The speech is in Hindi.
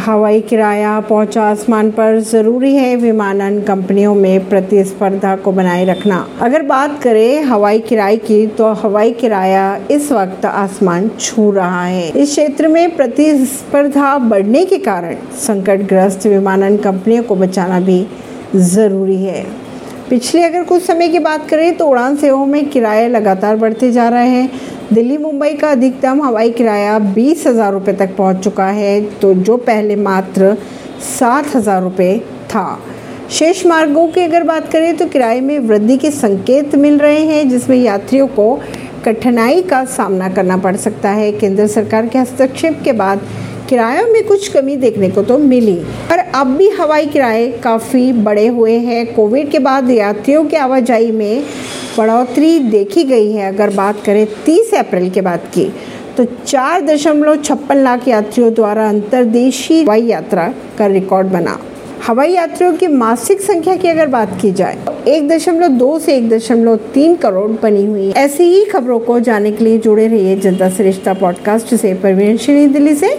हवाई किराया, पहुँचा आसमान पर ज़रूरी है विमानन कंपनियों में प्रतिस्पर्धा को बनाए रखना। अगर बात करें हवाई किराए की तो हवाई किराया इस वक्त आसमान छू रहा है। इस क्षेत्र में प्रतिस्पर्धा बढ़ने के कारण संकटग्रस्त विमानन कंपनियों को बचाना भी ज़रूरी है। पिछले अगर कुछ समय की बात करें तो उड़ान सेवाओं में किराए लगातार बढ़ते जा रहे हैं। दिल्ली मुंबई का अधिकतम हवाई किराया बीस हज़ार रुपये तक पहुँच चुका है तो जो पहले मात्र सात हज़ार रुपये था। शेष मार्गों की अगर बात करें तो किराए में वृद्धि के संकेत मिल रहे हैं, जिसमें यात्रियों को कठिनाई का सामना करना पड़ सकता है। केंद्र सरकार के हस्तक्षेप के बाद किरायों में कुछ कमी देखने को तो मिली। पर अब भी हवाई किराए काफ़ी बड़े हुए हैं। कोविड के बाद यात्रियों की आवाजाही में बढ़ोतरी देखी गई है। अगर बात करें 30 अप्रैल के बाद की तो चार दशमलव छप्पन लाख यात्रियों द्वारा अंतर्देशीय हवाई यात्रा का रिकॉर्ड बना। हवाई यात्रियों की मासिक संख्या की अगर बात की जाए तो एक दशमलव दो से एक दशमलव तीन करोड़ बनी हुई ऐसी ही खबरों को जानने के लिए जुड़े रहिए जनता सरिश्ता पॉडकास्ट से। परवीन, श्री दिल्ली से।